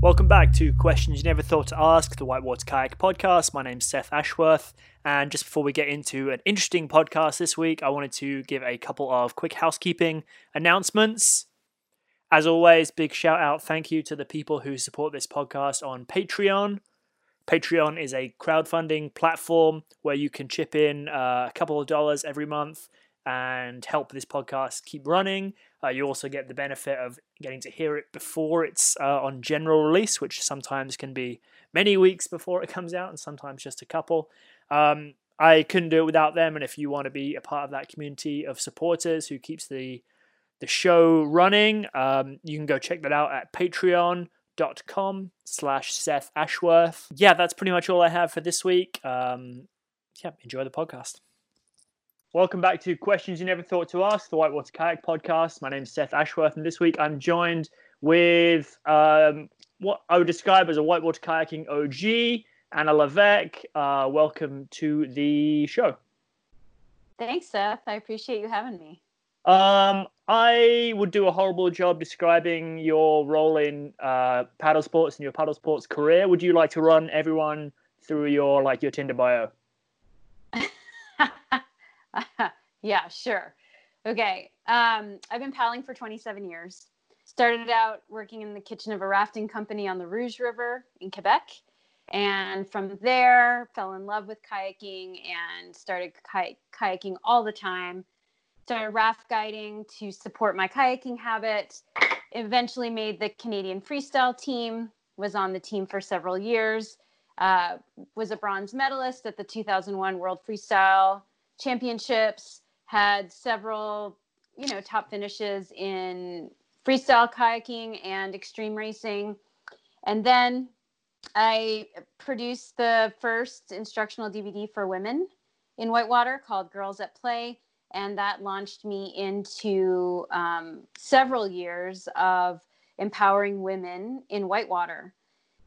Welcome back to Questions You Never Thought to Ask, the Whitewater Kayak Podcast. My name's Seth Ashworth, and just before we get into an interesting podcast this week, I wanted to give a couple of quick housekeeping announcements. As always, big shout out, thank you to the people who support this podcast on Patreon. Patreon is a crowdfunding platform where you can chip in uh, a couple of dollars every month and help this podcast keep running. Uh, you also get the benefit of getting to hear it before it's uh, on general release, which sometimes can be many weeks before it comes out and sometimes just a couple. Um, I couldn't do it without them, and if you want to be a part of that community of supporters who keeps the the show running, um, you can go check that out at patreon.com slash Seth Ashworth. Yeah, that's pretty much all I have for this week. Um, yeah, enjoy the podcast. Welcome back to Questions You Never Thought to Ask, the Whitewater Kayak Podcast. My name is Seth Ashworth, and this week I'm joined with um, what I would describe as a whitewater kayaking OG, Anna Levesque. Uh, welcome to the show. Thanks, Seth. I appreciate you having me. Um, I would do a horrible job describing your role in uh, paddle sports and your paddle sports career. Would you like to run everyone through your like your Tinder bio? yeah, sure. Okay. Um, I've been paddling for 27 years. Started out working in the kitchen of a rafting company on the Rouge River in Quebec. And from there, fell in love with kayaking and started kay- kayaking all the time. Started raft guiding to support my kayaking habit. Eventually made the Canadian freestyle team, was on the team for several years. Uh, was a bronze medalist at the 2001 World Freestyle Championships had several, you know, top finishes in freestyle kayaking and extreme racing. And then I produced the first instructional DVD for women in Whitewater called Girls at Play. And that launched me into um, several years of empowering women in Whitewater.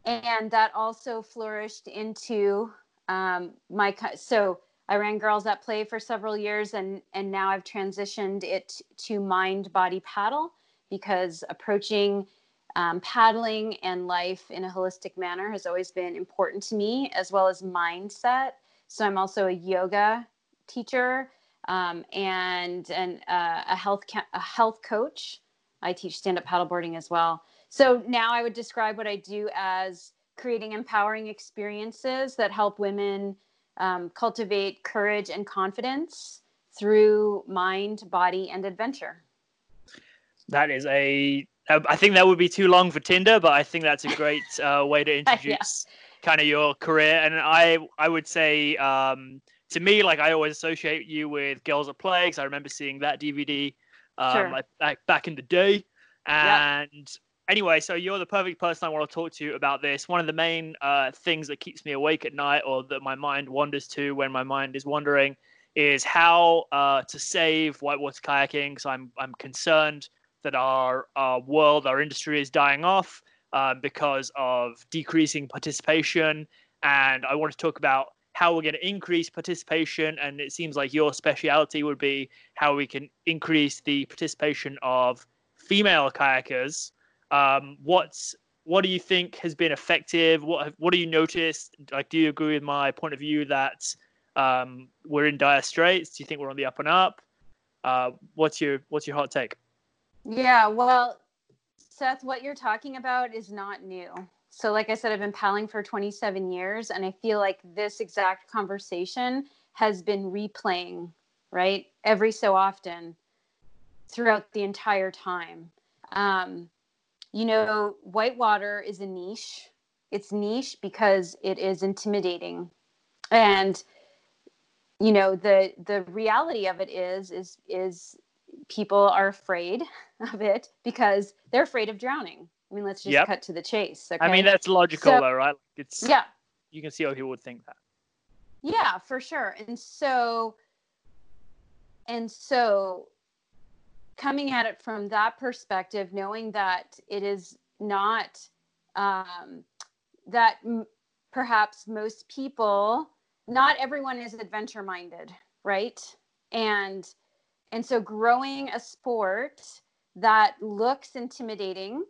And that also flourished into um, my, so I ran Girls at Play for several years, and and now I've transitioned it to Mind Body Paddle because approaching um, paddling and life in a holistic manner has always been important to me, as well as mindset. So I'm also a yoga teacher um, and and uh, a health ca- a health coach. I teach stand up paddleboarding as well. So now I would describe what I do as creating empowering experiences that help women um, cultivate courage and confidence through mind, body, and adventure. That is a. I think that would be too long for Tinder, but I think that's a great uh, way to introduce yeah. kind of your career. And I, I would say, um, to me, like I always associate you with Girls at Play because I remember seeing that DVD um, sure. like back back in the day. And yeah anyway, so you're the perfect person I want to talk to about this. One of the main uh, things that keeps me awake at night, or that my mind wanders to when my mind is wandering, is how uh, to save whitewater kayaking. So I'm I'm concerned that our our world, our industry is dying off uh, because of decreasing participation, and I want to talk about how we're going to increase participation. And it seems like your speciality would be how we can increase the participation of female kayakers um, what's what do you think has been effective? What what do you notice? Like, do you agree with my point of view that um, we're in dire straits? Do you think we're on the up and up? Uh, what's your what's your hot take? Yeah, well, Seth, what you're talking about is not new. So, like I said, I've been paddling for 27 years, and I feel like this exact conversation has been replaying, right, every so often throughout the entire time. Um, you know, whitewater is a niche. It's niche because it is intimidating. And you know, the the reality of it is is is people are afraid of it because they're afraid of drowning. I mean, let's just yep. cut to the chase. Okay? I mean, that's logical, so, though, right? It's yeah. You can see how people would think that. Yeah, for sure. And so, and so, coming at it from that perspective, knowing that it is not um, that m- perhaps most people, not everyone is adventure minded, right? And and so growing a sport that looks intimidating,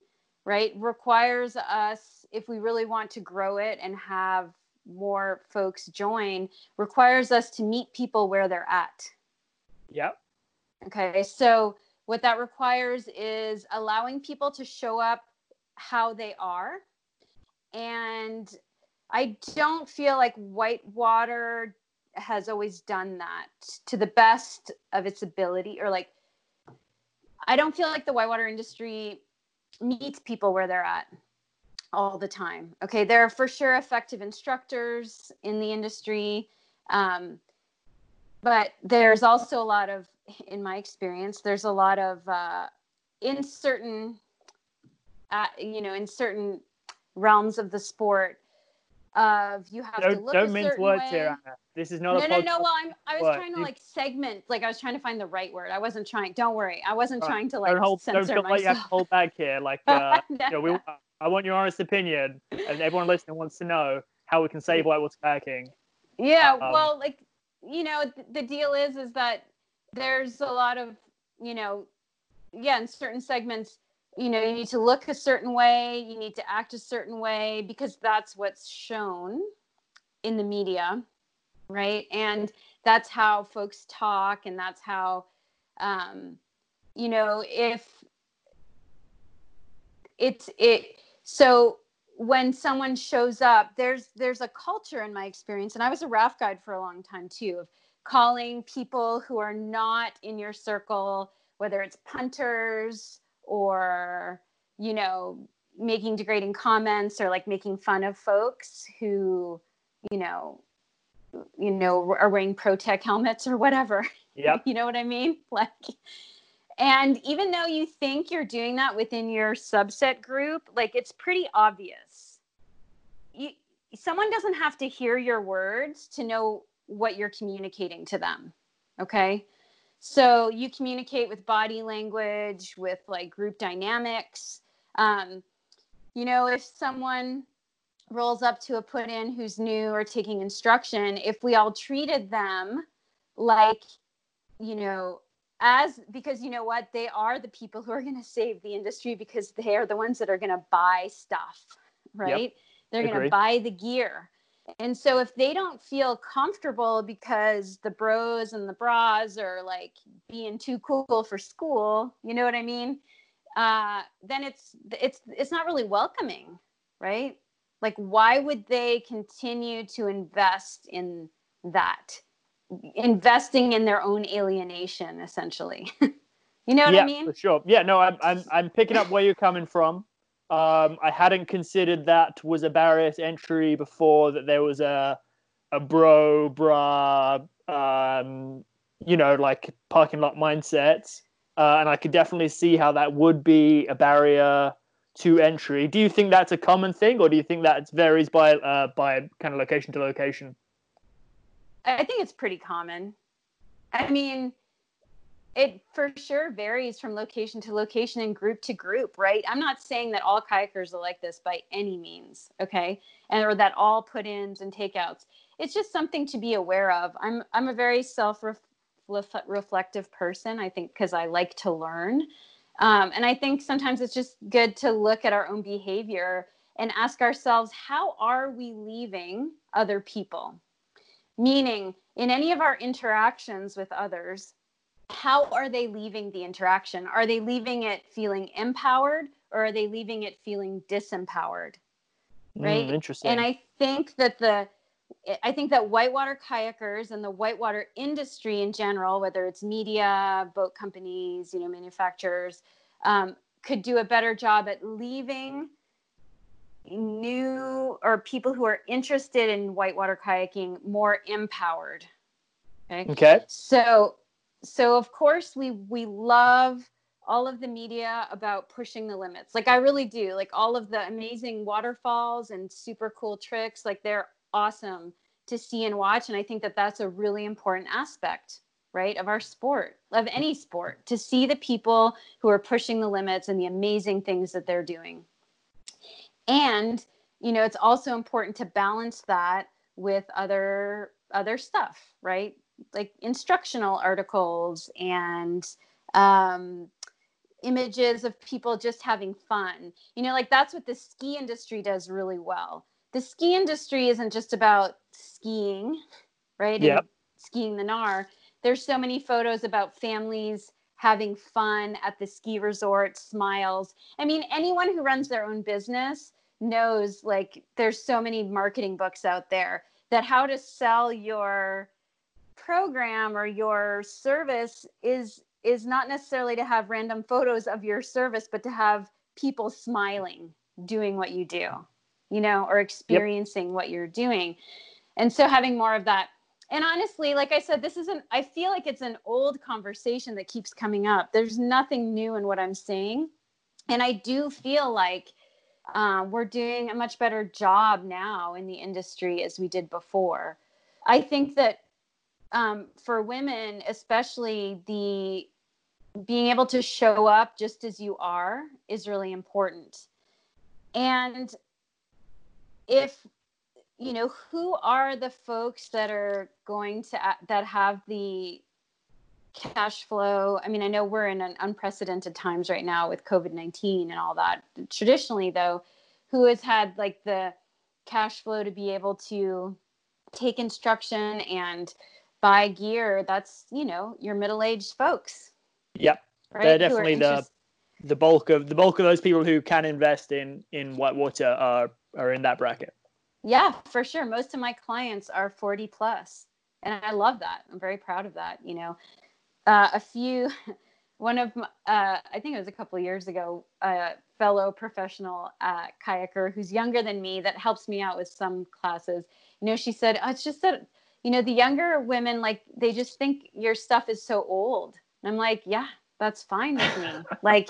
right, requires us, if we really want to grow it and have more folks join, requires us to meet people where they're at. Yep. Okay. So, what that requires is allowing people to show up how they are. And I don't feel like Whitewater has always done that to the best of its ability, or like, I don't feel like the whitewater industry meets people where they're at all the time. Okay, there are for sure effective instructors in the industry, um, but there's also a lot of, in my experience, there's a lot of uh, in certain, uh, you know, in certain realms of the sport. Of you have don't, to look don't a mince words way. here, Anna. This is not No, a no, no. Well, I'm. I was trying to like segment. Like I was trying to find the right word. I wasn't trying. Don't worry. I wasn't Right. trying to like don't hold, don't censor feel like you have to hold back here. Like, uh, No. you know, we, I want your honest opinion, and everyone listening wants to know how we can save whitewater kayaking. Yeah, Um, well, like you know, th- the deal is is that there's a lot of you know, yeah, in certain segments, you know, you need to look a certain way, you need to act a certain way because that's what's shown in the media, right? And that's how folks talk, and that's how, um, you know, if it's it so when someone shows up there's there's a culture in my experience and i was a raft guide for a long time too of calling people who are not in your circle whether it's punters or you know making degrading comments or like making fun of folks who you know you know are wearing protec helmets or whatever Yep. you know what I mean? Like, and even though you think you're doing that within your subset group, like it's pretty obvious. You, someone doesn't have to hear your words to know what you're communicating to them. Okay. So you communicate with body language, with like group dynamics. Um, you know, if someone rolls up to a put in who's new or taking instruction, if we all treated them like you know, as because you know what, they are the people who are going to save the industry because they are the ones that are going to buy stuff, right? They're going to buy the gear. And so if they don't feel comfortable because the bros and the bras are like being too cool for school, you know what I mean? Uh, then it's it's it's not really welcoming, right? Like why would they continue to invest in that? investing in their own alienation essentially you know what yeah, i mean for sure. Yeah, no, I'm, I'm, I'm picking up where you're coming from. Um, I hadn't considered that was a barrier to entry before that there was a, a bro, bra, um, you know, like parking lot mindset. Uh, and I could definitely see how that would be a barrier to entry. Do you think that's a common thing, or do you think that varies by uh, by kind of location to location? i think it's pretty common i mean it for sure varies from location to location and group to group right? I'm not saying that all kayakers are like this by any means okay? And or that all put ins and takeouts. It's just something to be aware of. I'm i'm a very self reflective person i think because i like to learn. Um, and i think sometimes it's just good to look at our own behavior and ask ourselves how are we leaving other people? Meaning in any of our interactions with others how are they leaving the interaction are they leaving it feeling empowered or are they leaving it feeling disempowered Right. Mm, interesting. and i think that the i think that whitewater kayakers and the whitewater industry in general whether it's media boat companies you know manufacturers um, could do a better job at leaving new or people who are interested in whitewater kayaking more empowered okay okay. so so of course we we love all of the media about pushing the limits. Like i really do. Like all of the amazing waterfalls and super cool tricks like they're awesome to see and watch and i think that that's a really important aspect right of our sport of any sport to see the people who are pushing the limits and the amazing things that they're doing. And you know it's also important to balance that with other other stuff right like instructional articles and um, images of people just having fun. You know, like that's what the ski industry does really well. The ski industry isn't just about skiing, right? Yeah. Skiing the gnar. There's so many photos about families having fun at the ski resort, smiles. I mean, anyone who runs their own business knows like there's so many marketing books out there that how to sell your program or your service is is not necessarily to have random photos of your service but to have people smiling doing what you do you know or experiencing yep. what you're doing and so having more of that and honestly like i said this isn't i feel like it's an old conversation that keeps coming up there's nothing new in what i'm saying and i do feel like um, we're doing a much better job now in the industry as we did before. I think that um, for women, especially the being able to show up just as you are is really important. And if you know who are the folks that are going to that have the cash flow i mean i know we're in an unprecedented times right now with covid-19 and all that traditionally though who has had like the cash flow to be able to take instruction and buy gear that's you know your middle-aged folks. Yep. Right? they're definitely the the bulk of the bulk of those people who can invest in in whitewater are are in that bracket. Yeah for sure. Most of my clients are 40 plus and i love that. I'm very proud of that you know. Uh, a few one of my, uh, i think it was a couple years ago a fellow professional uh, kayaker who's younger than me that helps me out with some classes. You know she said oh, it's just that you know the younger women like they just think your stuff is so old. And i'm like yeah that's fine with me. Like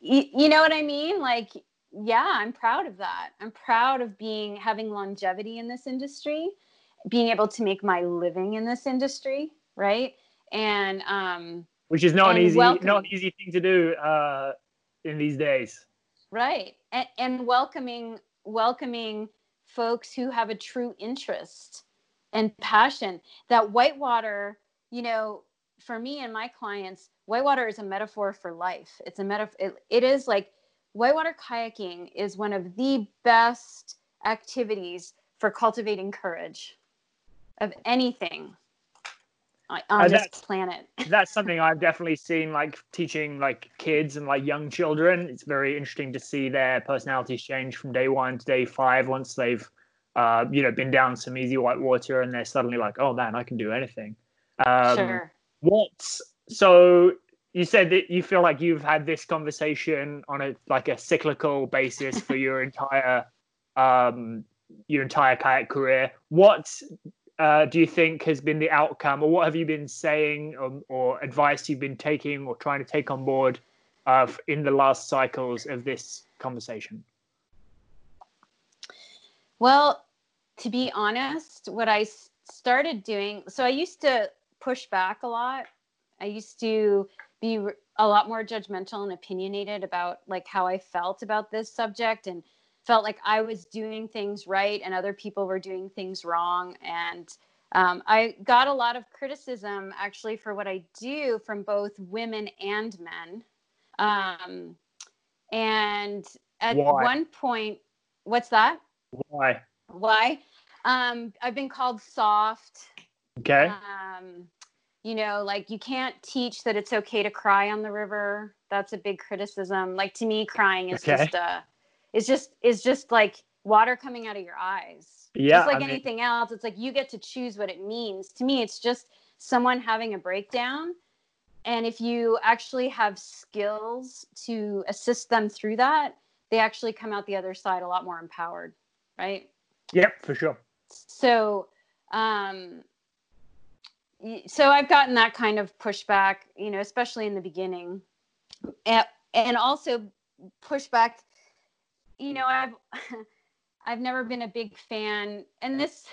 y- you know what i mean? Like yeah i'm proud of that. I'm proud of being having longevity in this industry being able to make my living in this industry right? And um which is not an easy welcoming. not an easy thing to do uh in these days. Right. And, and welcoming welcoming folks who have a true interest and passion that whitewater you know for me and my clients whitewater is a metaphor for life it's a metaphor it, it is like whitewater kayaking is one of the best activities for cultivating courage of anything on this planet. that's something I've definitely seen, like teaching like kids and like young children. It's very interesting to see their personalities change from day one to day five once they've, uh, you know, been down some easy white water and they're suddenly like, oh man, I can do anything. Um, sure. What's so? You said that you feel like you've had this conversation on a like a cyclical basis for your entire um your entire kayak career. What uh, do you think has been the outcome, or what have you been saying, or, or advice you've been taking or trying to take on board uh, in the last cycles of this conversation? Well, to be honest, what I started doing, so I used to push back a lot. I used to be a lot more judgmental and opinionated about like how I felt about this subject and felt like I was doing things right and other people were doing things wrong. And um, I got a lot of criticism actually for what I do from both women and men. Um, and at Why? one point, what's that? Why? Why? Um, I've been called soft. Okay. Um, you know, like you can't teach that it's okay to cry on the river. That's a big criticism. Like to me, crying is okay. just a is just is just like water coming out of your eyes. Yeah. Just like I anything mean, else, it's like you get to choose what it means. To me, it's just someone having a breakdown. And if you actually have skills to assist them through that, they actually come out the other side a lot more empowered, right? Yep, for sure. So, um, so I've gotten that kind of pushback, you know, especially in the beginning, and, and also pushback you know, I've I've never been a big fan, and this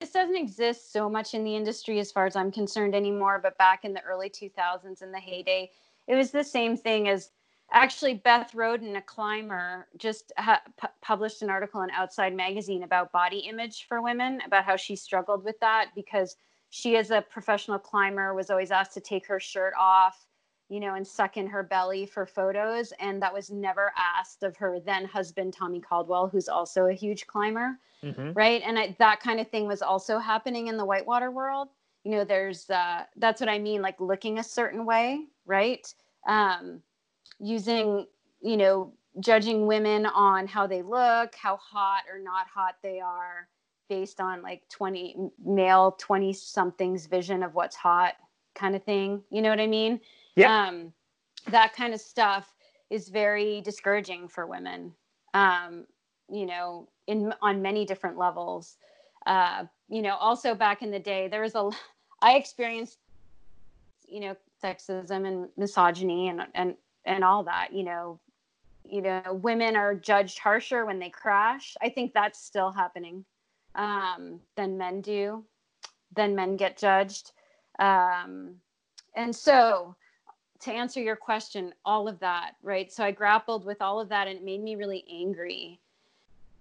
this doesn't exist so much in the industry as far as I'm concerned anymore. But back in the early 2000s, in the heyday, it was the same thing as actually Beth Rodden, a climber, just ha- pu- published an article in Outside Magazine about body image for women, about how she struggled with that because she, as a professional climber, was always asked to take her shirt off you know, and suck in her belly for photos. And that was never asked of her then husband, Tommy Caldwell, who's also a huge climber. Mm-hmm. Right. And I, that kind of thing was also happening in the whitewater world. You know, there's, uh, that's what I mean, like looking a certain way, right? Um, using, you know, judging women on how they look, how hot or not hot they are based on like 20 male 20 somethings vision of what's hot kind of thing. You know what I mean? Yeah. Um, that kind of stuff is very discouraging for women. Um, you know, in on many different levels. Uh, you know, also back in the day, there was a I experienced, you know, sexism and misogyny and and and all that. You know, you know, women are judged harsher when they crash. I think that's still happening um, than men do. Than men get judged. Um, and so, to answer your question, all of that, right? So I grappled with all of that and it made me really angry.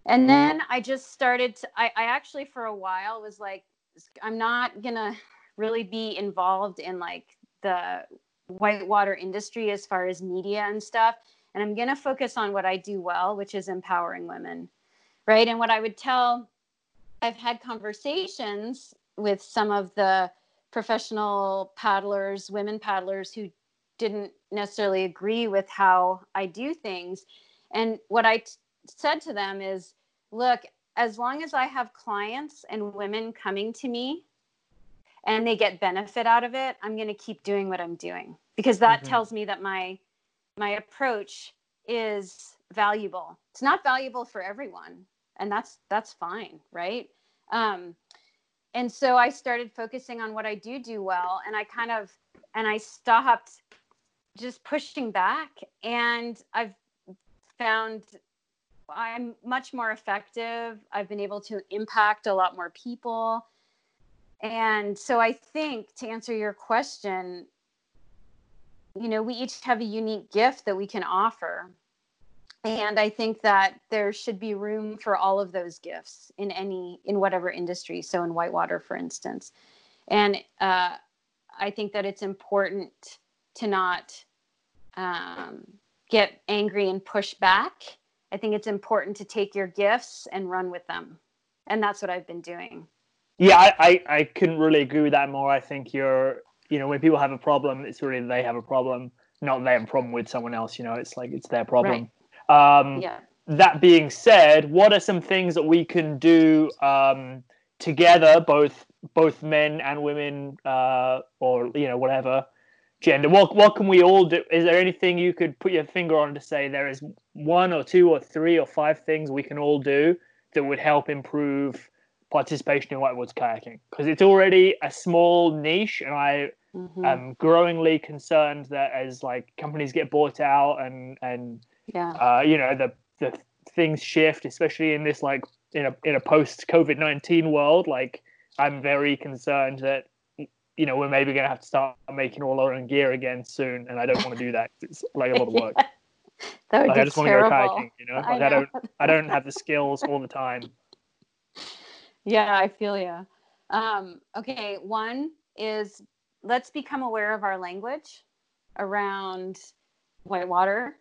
And then I just started to, I, I actually, for a while, was like, I'm not to really be involved in like the whitewater industry as far as media and stuff. And I'm going to focus on what I do well, which is empowering women. Right. And what I would tell, I've had conversations with some of the professional paddlers, women paddlers who didn't necessarily agree with how I do things. And what I t- said to them is look, as long as I have clients and women coming to me and they get benefit out of it, I'm going to keep doing what I'm doing because that mm-hmm. tells me that my my approach is valuable. It's not valuable for everyone, and that's that's fine, right? Um, and so I started focusing on what I do do well, and I kind of and I stopped just pushing back, and I've found I'm much more effective. I've been able to impact a lot more people. And so I think to answer your question, you know, we each have a unique gift that we can offer. And I think that there should be room for all of those gifts in any, in whatever industry. So in Whitewater, for instance. And uh, I think that it's important to not um, get angry and push back. I think it's important to take your gifts and run with them. And that's what I've been doing. Yeah, I, I, I couldn't really agree with that more. I think you're you know when people have a problem it's really they have a problem not they have a problem with someone else you know it's like it's their problem right. um yeah that being said what are some things that we can do um together both both men and women uh or you know whatever gender what what can we all do is there anything you could put your finger on to say there is one or two or three or five things we can all do that would help improve participation in whitewater kayaking because it's already a small niche and i mm-hmm. um, growingly concerned that as like companies get bought out and and yeah. uh, you know the the things shift, especially in this like in a in a post COVID nineteen world. Like I'm very concerned that you know we're maybe going to have to start making all our own gear again soon, and I don't want to do that. It's like a lot of work. that would like, be I just terrible. want to go kayaking. You know, like I, know. I don't I don't have the skills all the time. Yeah, I feel you. Um, okay, one is let's become aware of our language around whitewater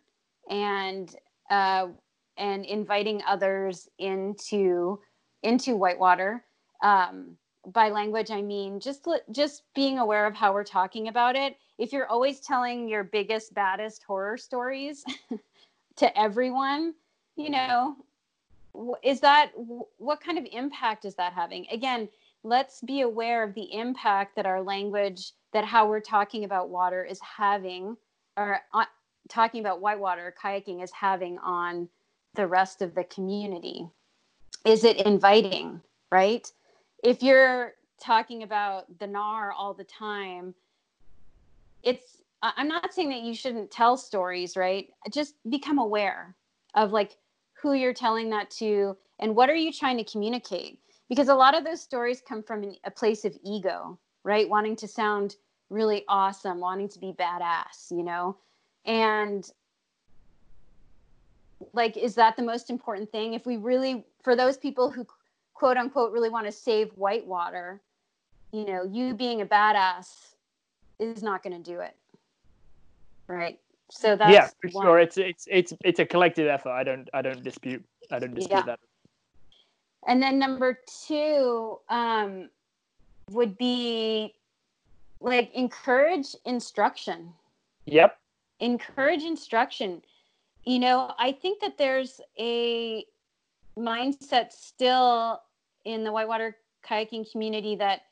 and uh, and inviting others into into whitewater um, by language i mean just just being aware of how we're talking about it if you're always telling your biggest baddest horror stories to everyone you know is that what kind of impact is that having again let's be aware of the impact that our language, that how we're talking about water is having, or uh, talking about whitewater kayaking is having on the rest of the community. Is it inviting, right? If you're talking about the gnar all the time, it's, I'm not saying that you shouldn't tell stories, right? Just become aware of like who you're telling that to and what are you trying to communicate? Because a lot of those stories come from a place of ego right? Wanting to sound really awesome wanting to be badass you know? And like is that the most important thing? If we really for those people who quote unquote really want to save whitewater you know you being a badass is not going to do it right so that's yeah, for one. sure. It's it's it's it's a collective effort. I don't I don't dispute I don't dispute Yeah. that. And then number two um, would be like encourage instruction. Yep. Encourage instruction. You know, I think that there's a mindset still in the whitewater kayaking community that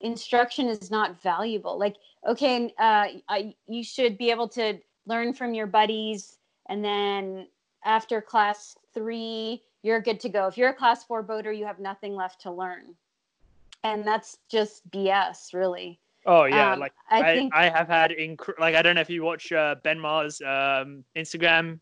instruction is not valuable. Like, okay, uh, I, you should be able to learn from your buddies, and then after class three, you're good to go. If you're a class four boater, you have nothing left to learn. And that's just BS, really. Oh yeah, Um, like I I, think I have had inc- like I don't know if you watch uh, Ben Marr's um, Instagram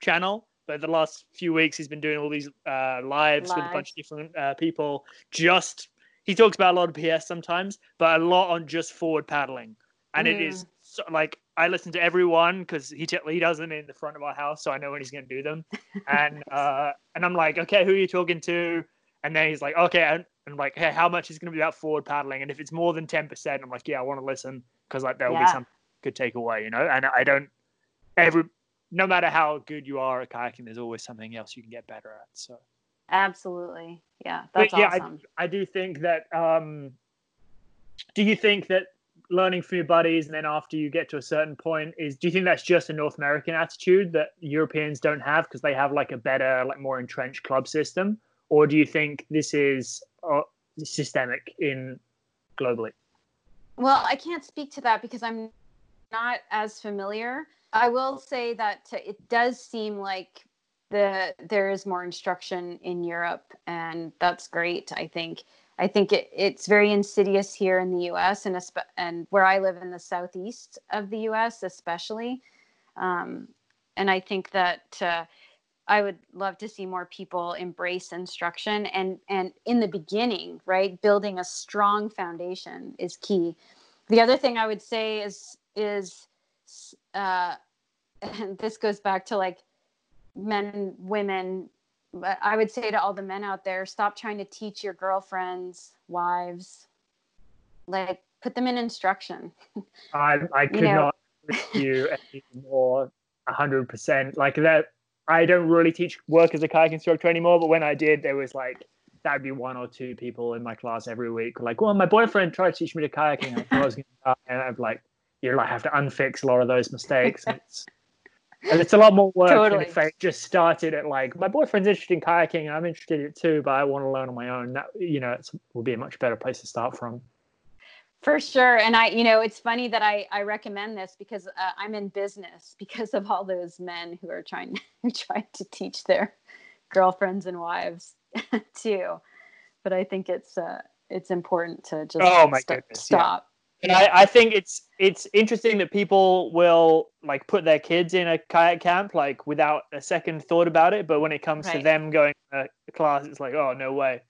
channel, but the last few weeks he's been doing all these uh, lives with a bunch of different uh, people. Just he talks about a lot of PS sometimes, but a lot on just forward paddling, and it Mm. is so, like I listen to everyone because he t- he does them in the front of our house, so I know when he's going to do them, and uh, and I'm like, okay, who are you talking to? And then he's like, okay, and I'm like, hey, how much is going to be about forward paddling? And if it's more than ten percent, I'm like, yeah, I want to listen because like there'll Yeah. be some good could take away, you know. And I don't every no matter how good you are at kayaking, there's always something else you can get better at. So absolutely. Yeah, But that's yeah, I- I do think that. um Do you think that learning from your buddies and then after you get to a certain point is do you think that's just a North American attitude that Europeans don't have because they have like a better like more entrenched club system or do you think this is uh, systemic in globally Well, I can't speak to that because I'm not as familiar. I will say that it does seem like the there is more instruction in Europe, and that's great. I think. I think it, it's very insidious here in the U.S. and and where I live in the southeast of the U.S. especially. Um, and I think that uh, I would love to see more people embrace instruction and and in the beginning, right, building a strong foundation is key. The other thing I would say is is uh, and this goes back to like men, women. But I would say to all the men out there, stop trying to teach your girlfriends, wives. Like put them in instruction. I I could know- not with you any more hundred percent. Like that I don't really teach work as a kayak instructor anymore, but when I did there was like that would be one or two people in my class every week. Like, well, my boyfriend tried to teach me to kayaking. and I was gonna die. and I'm like, you like have to unfix a lot of those mistakes. And it's, a lot more work Totally. than if I just started at like my boyfriend's interested in kayaking and I'm interested in it too, but I want to learn on my own. That you know, it will be a much better place to start from. For sure. And I, you know, it's funny that I, I recommend this because uh, I'm in business because of all those men who are trying, who try to teach their girlfriends and wives too. But I think it's, uh, it's important to just Oh my sta- goodness, yeah. And I, I think it's it's interesting that people will like put their kids in a kayak camp like without a second thought about it, but when it comes to them going to class, it's like, oh no way.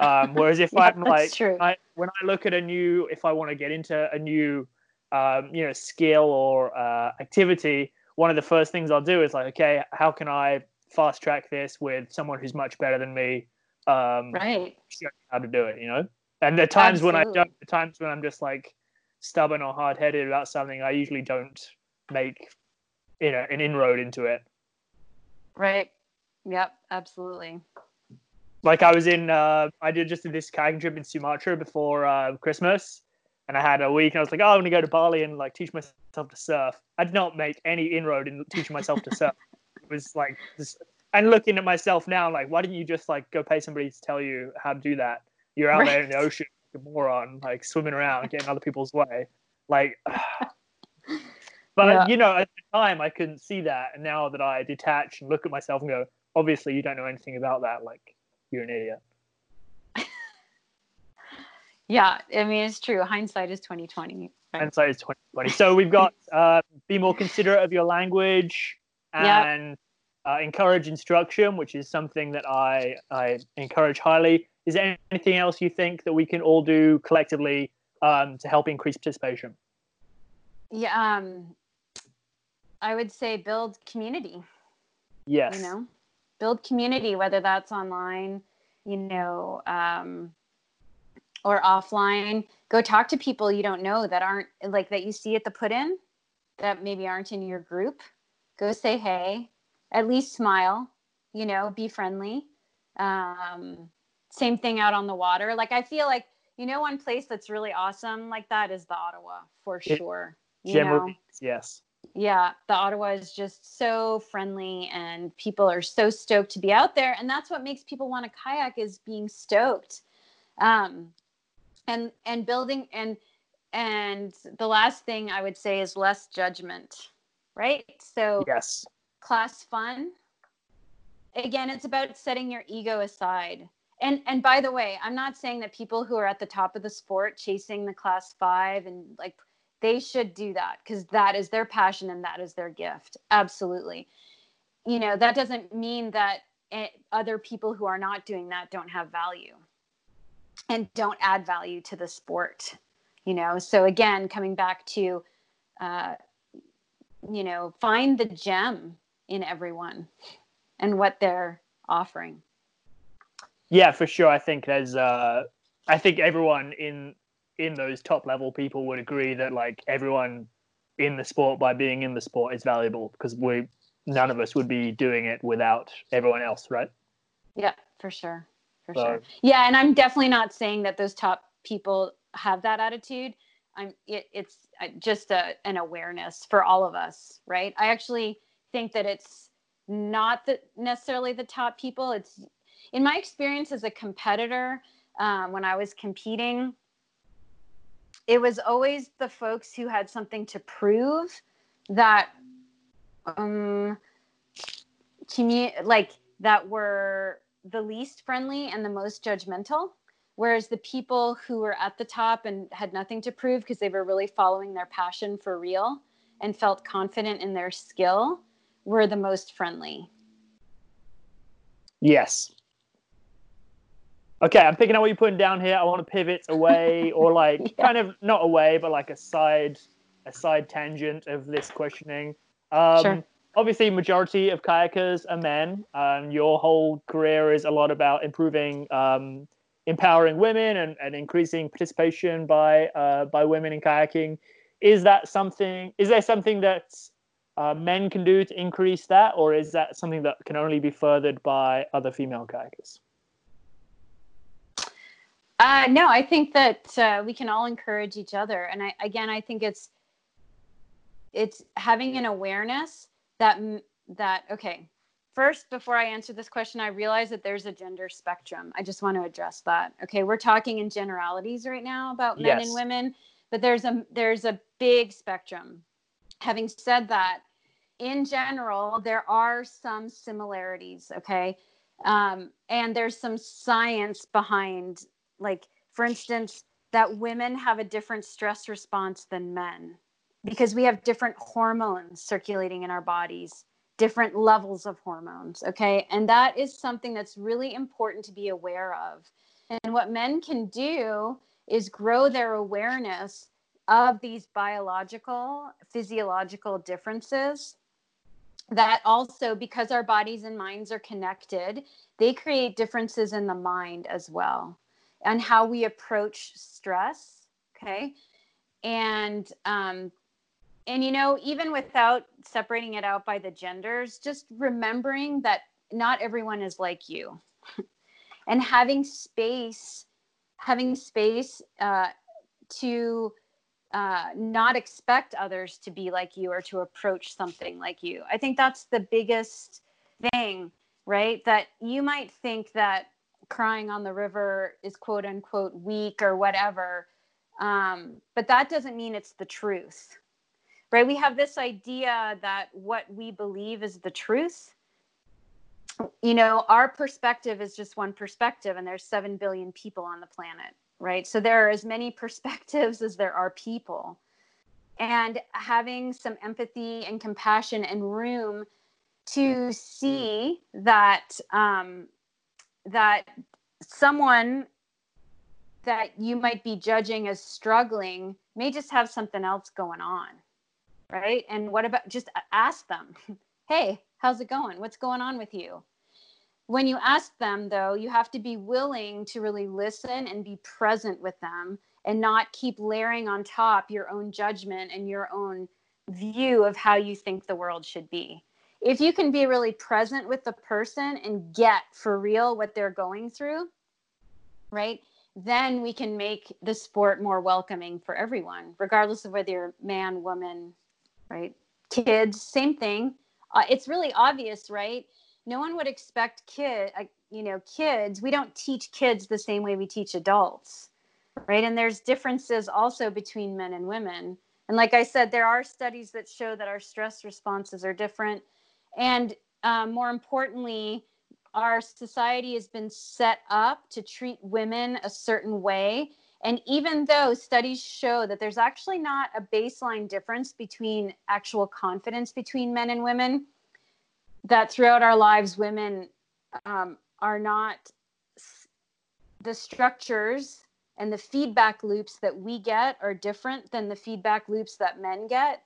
Um, whereas if Yeah, I'm like, true. I, when I look at a new, if I want to get into a new, um, you know, skill or uh, activity, one of the first things I'll do is like, okay, how can I fast track this with someone who's much better than me? Um, Right. how to do it, you know? And the times when I don't, the times when I'm just like stubborn or hard headed about something, I usually don't make, you know, an inroad into it. Right. Yep. Absolutely. Like I was in, uh, I did just did this kayaking trip in Sumatra before uh, Christmas, and I had a week, and I was like, oh, I'm gonna go to Bali and like teach myself to surf. I did not make any inroad in teaching myself to surf. It was like, just, and looking at myself now, like, why didn't you just like go pay somebody to tell you how to do that? You're out there in the ocean, a moron, like swimming around, getting other people's way, like. But Yeah. you know, at the time, I couldn't see that, and now that I detach and look at myself and go, obviously, you don't know anything about that. Like, you're an idiot. Yeah. I mean, it's true. Hindsight is 2020. Right. And so it's 2020. So we've got uh, be more considerate of your language Yep. and uh, encourage instruction, which is something that I I encourage highly. Is there anything else you think that we can all do collectively um, to help increase participation? Yeah. Um, I would say build community. Yes. you know build community whether that's online you know um, or offline go talk to people you don't know that aren't like that you see at the put in that maybe aren't in your group, go say hey, at least smile, you know, be friendly. Um, same thing out on the water. Like I feel like you know one place that's really awesome like that is the Ottawa for It- sure. You know? yes. yeah, the Ottawa is just so friendly and people are so stoked to be out there. And that's what makes people want to kayak is being stoked. Um, and, and building and, and the last thing I would say is less judgment, right? So Yes. class fun. Again, it's about setting your ego aside. And and by the way, I'm not saying that people who are at the top of the sport chasing the class 5 and like they should do that because that is their passion and that is their gift. Absolutely. You know, that doesn't mean that eh, other people who are not doing that don't have value and don't add value to the sport. You know, so again, coming back to uh, you know, find the gem in everyone and what they're offering. Yeah, for sure. I think there's uh I think everyone in in those top level people would agree that like everyone in the sport by being in the sport is valuable because we none of us would be doing it without everyone else, right? Yeah, for sure. For So- sure. Yeah, and I'm definitely not saying that those top people have that attitude. I'm it, it's uh, just a, an awareness for all of us, right? I actually think that it's not the, necessarily the top people. It's in my experience as a competitor um, when I was competing, it was always the folks who had something to prove that um commu- like that were the least friendly and the most judgmental whereas the people who were at the top and had nothing to prove because they were really following their passion for real and felt confident in their skill were the most friendly Yes. Okay, I'm picking up what you're putting down here. I want to pivot away or like Yeah. kind of not away, but like a side a side tangent of this questioning. Um Sure. obviously majority of kayakers are men. Um your whole career is a lot about improving um empowering women and, and increasing participation by uh, by women in kayaking. Is that something is there something that uh, men can do to increase that, or is that something that can only be furthered by other female kayakers? Uh, no, I think that uh, we can all encourage each other, and I, again, I think it's it's having an awareness that that okay. First, before I answer this question, I realize that there's a gender spectrum. I just want to address that. Okay, we're talking in generalities right now about men Yes. and women, but there's a there's a big spectrum. Having said that, in general, there are some similarities. Okay, um, and there's some science behind like for instance that women have a different stress response than men because we have different hormones circulating in our bodies different levels of hormones okay? And that is something that's really important to be aware of. And what men can do is grow their awareness of these biological physiological differences that also because our bodies and minds are connected they create differences in the mind as well and how we approach stress okay? And um and you know even without separating it out by the genders just remembering that not everyone is like you. And having space having space uh, to uh, not expect others to be like you or to approach something like you. I think that's the biggest thing right? That you might think that crying on the river is quote unquote weak or whatever. Um, but that doesn't mean it's the truth right? We have this idea that what we believe is the truth. You know our perspective is just one perspective and there's 7 billion people on the planet right? So there are as many perspectives as there are people. And having some empathy and compassion and room to see that um, that someone that you might be judging as struggling may just have something else going on right? And what about just ask them hey how's it going? What's going on with you? When you ask them though you have to be willing to really listen and be present with them and not keep layering on top your own judgment and your own view of how you think the world should be. If you can be really present with the person and get for real what they're going through, right? Then we can make the sport more welcoming for everyone, regardless of whether you're man, woman, right? Kids, same thing. Uh, it's really obvious, right? No one would expect kid, uh, you know, kids. We don't teach kids the same way we teach adults, right? And there's differences also between men and women. And like I said, there are studies that show that our stress responses are different. And um, more importantly, our society has been set up to treat women a certain way. And even though studies show that there's actually not a baseline difference between actual confidence between men and women, that throughout our lives, women um, are not the structures and the feedback loops that we get are different than the feedback loops that men get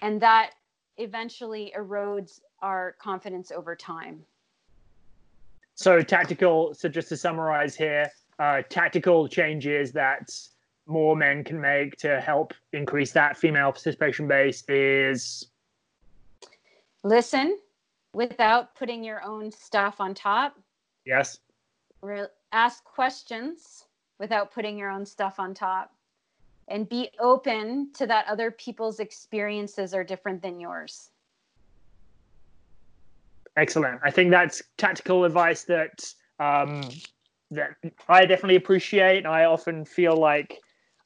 and that eventually erodes our confidence over time. So tactical so just to summarize here uh, tactical changes that more men can make to help increase that female participation base is listen without putting your own stuff on top. Yes. Re- ask questions without putting your own stuff on top and be open to that other people's experiences are different than yours. Excellent. I think that's tactical advice that um, that i definitely appreciate. I often feel like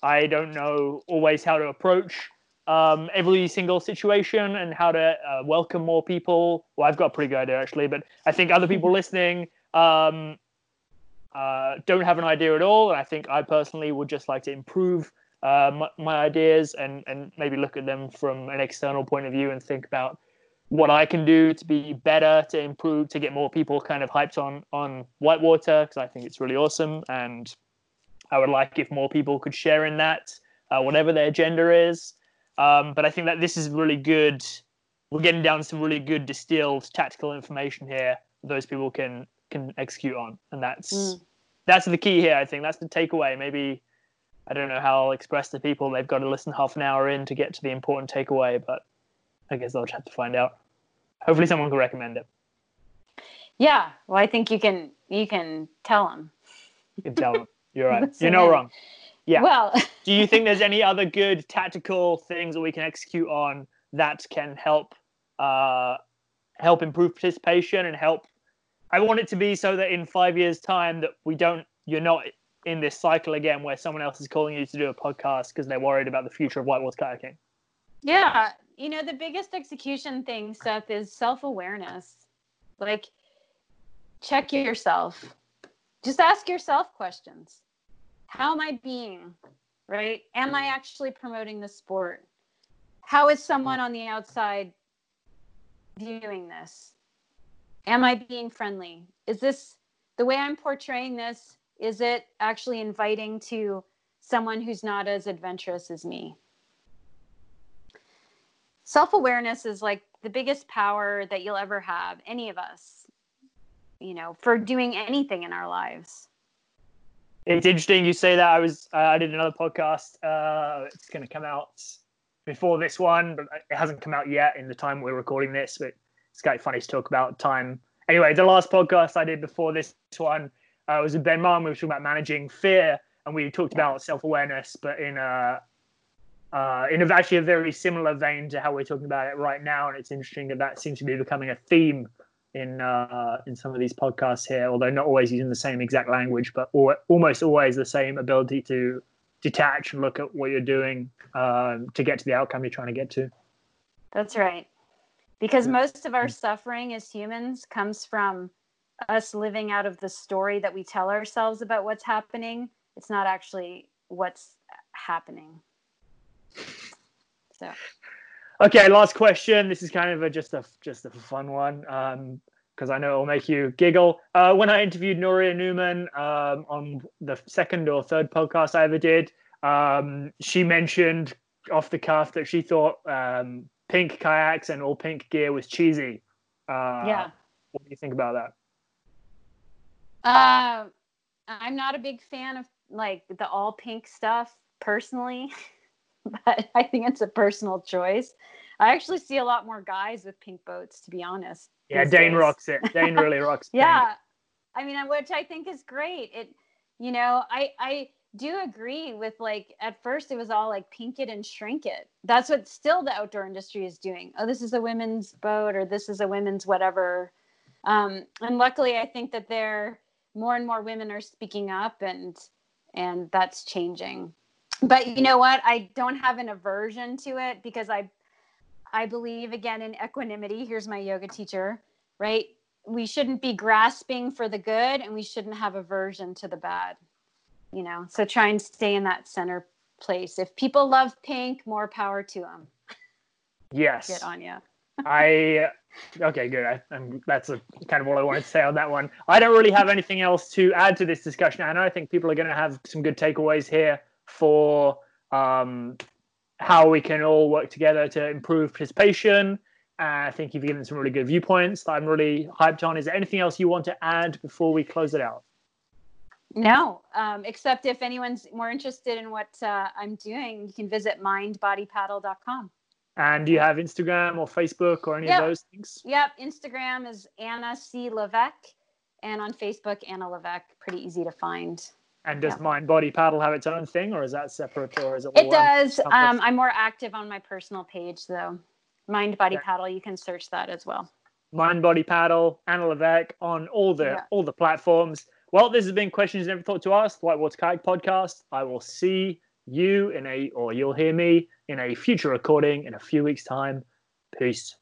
i don't know always how to approach um, every single situation and how to uh, welcome more people. Well i've got a pretty good idea actually but i think other people listening um, uh, don't have an idea at all. And I think I personally would just like to improve uh, my, my, ideas and, and maybe look at them from an external point of view and think about what I can do to be better, to improve, to get more people kind of hyped on on whitewater because I think it's really awesome. And I would like if more people could share in that, uh, whatever their gender is. Um, but I think that this is really good. We're getting down some really good distilled tactical information here. Those people can can execute on, and that's mm. that's the key here. I think that's the takeaway. Maybe I don't know how I'll express to people they've got to listen half an hour in to get to the important takeaway, but I guess I'll just have to find out. Hopefully, someone can recommend it. Yeah, well, I think you can you can tell them. You can tell them. You're right. You're not wrong. Yeah. Well, do you think there's any other good tactical things that we can execute on that can help uh, help improve participation and help I want it to be so that in five years' time that we don't you're not in this cycle again where someone else is calling you to do a podcast because they're worried about the future of whitewater kayaking. Yeah, you know the biggest execution thing, Seth, is self awareness. Like, check yourself. Just ask yourself questions. How am I being? Right? Am I actually promoting the sport? How is someone on the outside viewing this? am I being friendly? Is this the way I'm portraying this? Is it actually inviting to someone who's not as adventurous as me? Self awareness is like the biggest power that you'll ever have, any of us, you know, for doing anything in our lives. It's interesting you say that. I was uh, I did another podcast. Uh, it's going to come out before this one, but it hasn't come out yet in the time we're recording this. But it's quite funny to talk about time. Anyway, the last podcast I did before this one uh, was with Ben Marr. We were talking about managing fear, and we talked about self awareness, but in a uh, in a, actually a very similar vein to how we're talking about it right now. And it's interesting that that seems to be becoming a theme in uh, in some of these podcasts here, although not always using the same exact language, but al- almost always the same ability to detach and look at what you're doing um, to get to the outcome you're trying to get to. That's right because most of our suffering as humans comes from us living out of the story that we tell ourselves about what's happening it's not actually what's happening so okay last question this is kind of a just a just a fun one um because I know it'll make you giggle. Uh, when I interviewed Nuria Newman um, on the second or third podcast I ever did, um, she mentioned off the cuff that she thought um, pink kayaks and all pink gear was cheesy. Uh, yeah. What do you think about that? Uh, I'm not a big fan of like the all pink stuff personally, but I think it's a personal choice. I actually see a lot more guys with pink boats, to be honest. Yeah, Dane days. rocks it. Dane really rocks. pink. yeah i mean which i think is great it you know i i do agree with like at first it was all like pink it and shrink it that's what still the outdoor industry is doing oh this is a women's boat or this is a women's whatever um, and luckily i think that there more and more women are speaking up and and that's changing. But you know what? I don't have an aversion to it because i i believe again in equanimity. Here's my yoga teacher right? We shouldn't be grasping for the good and we shouldn't have aversion to the bad you know? So try and stay in that center place. If people love pink more power to them Yes. get on you I okay, good. I, I'm, that's a, kind of all I wanted to say on that one. I don't really have anything else to add to this discussion, and I know I think people are going to have some good takeaways here for um, how we can all work together to improve participation. Uh, I think you've given some really good viewpoints that I'm really hyped on. Is there anything else you want to add before we close it out? no um, except if anyone's more interested in what uh, i'm doing you can visit mindbodypaddle.com And do you have Instagram or Facebook or any Yeah. of those things? yep instagram is anna c levesque and on facebook anna levesque pretty easy to find And does Yeah. Mind Body Paddle have its own thing, or is that separate, or is it? It does. Um, I'm more active on my personal page though. Mind Body Okay. Paddle. You can search that as well. Mind Body Paddle, Anna Levesque on all the Yeah. all the platforms. Well, this has been questions you never thought to ask. The Whitewater Kayak Podcast. I will see you in a, or you'll hear me in a future recording in a few weeks' time. Peace.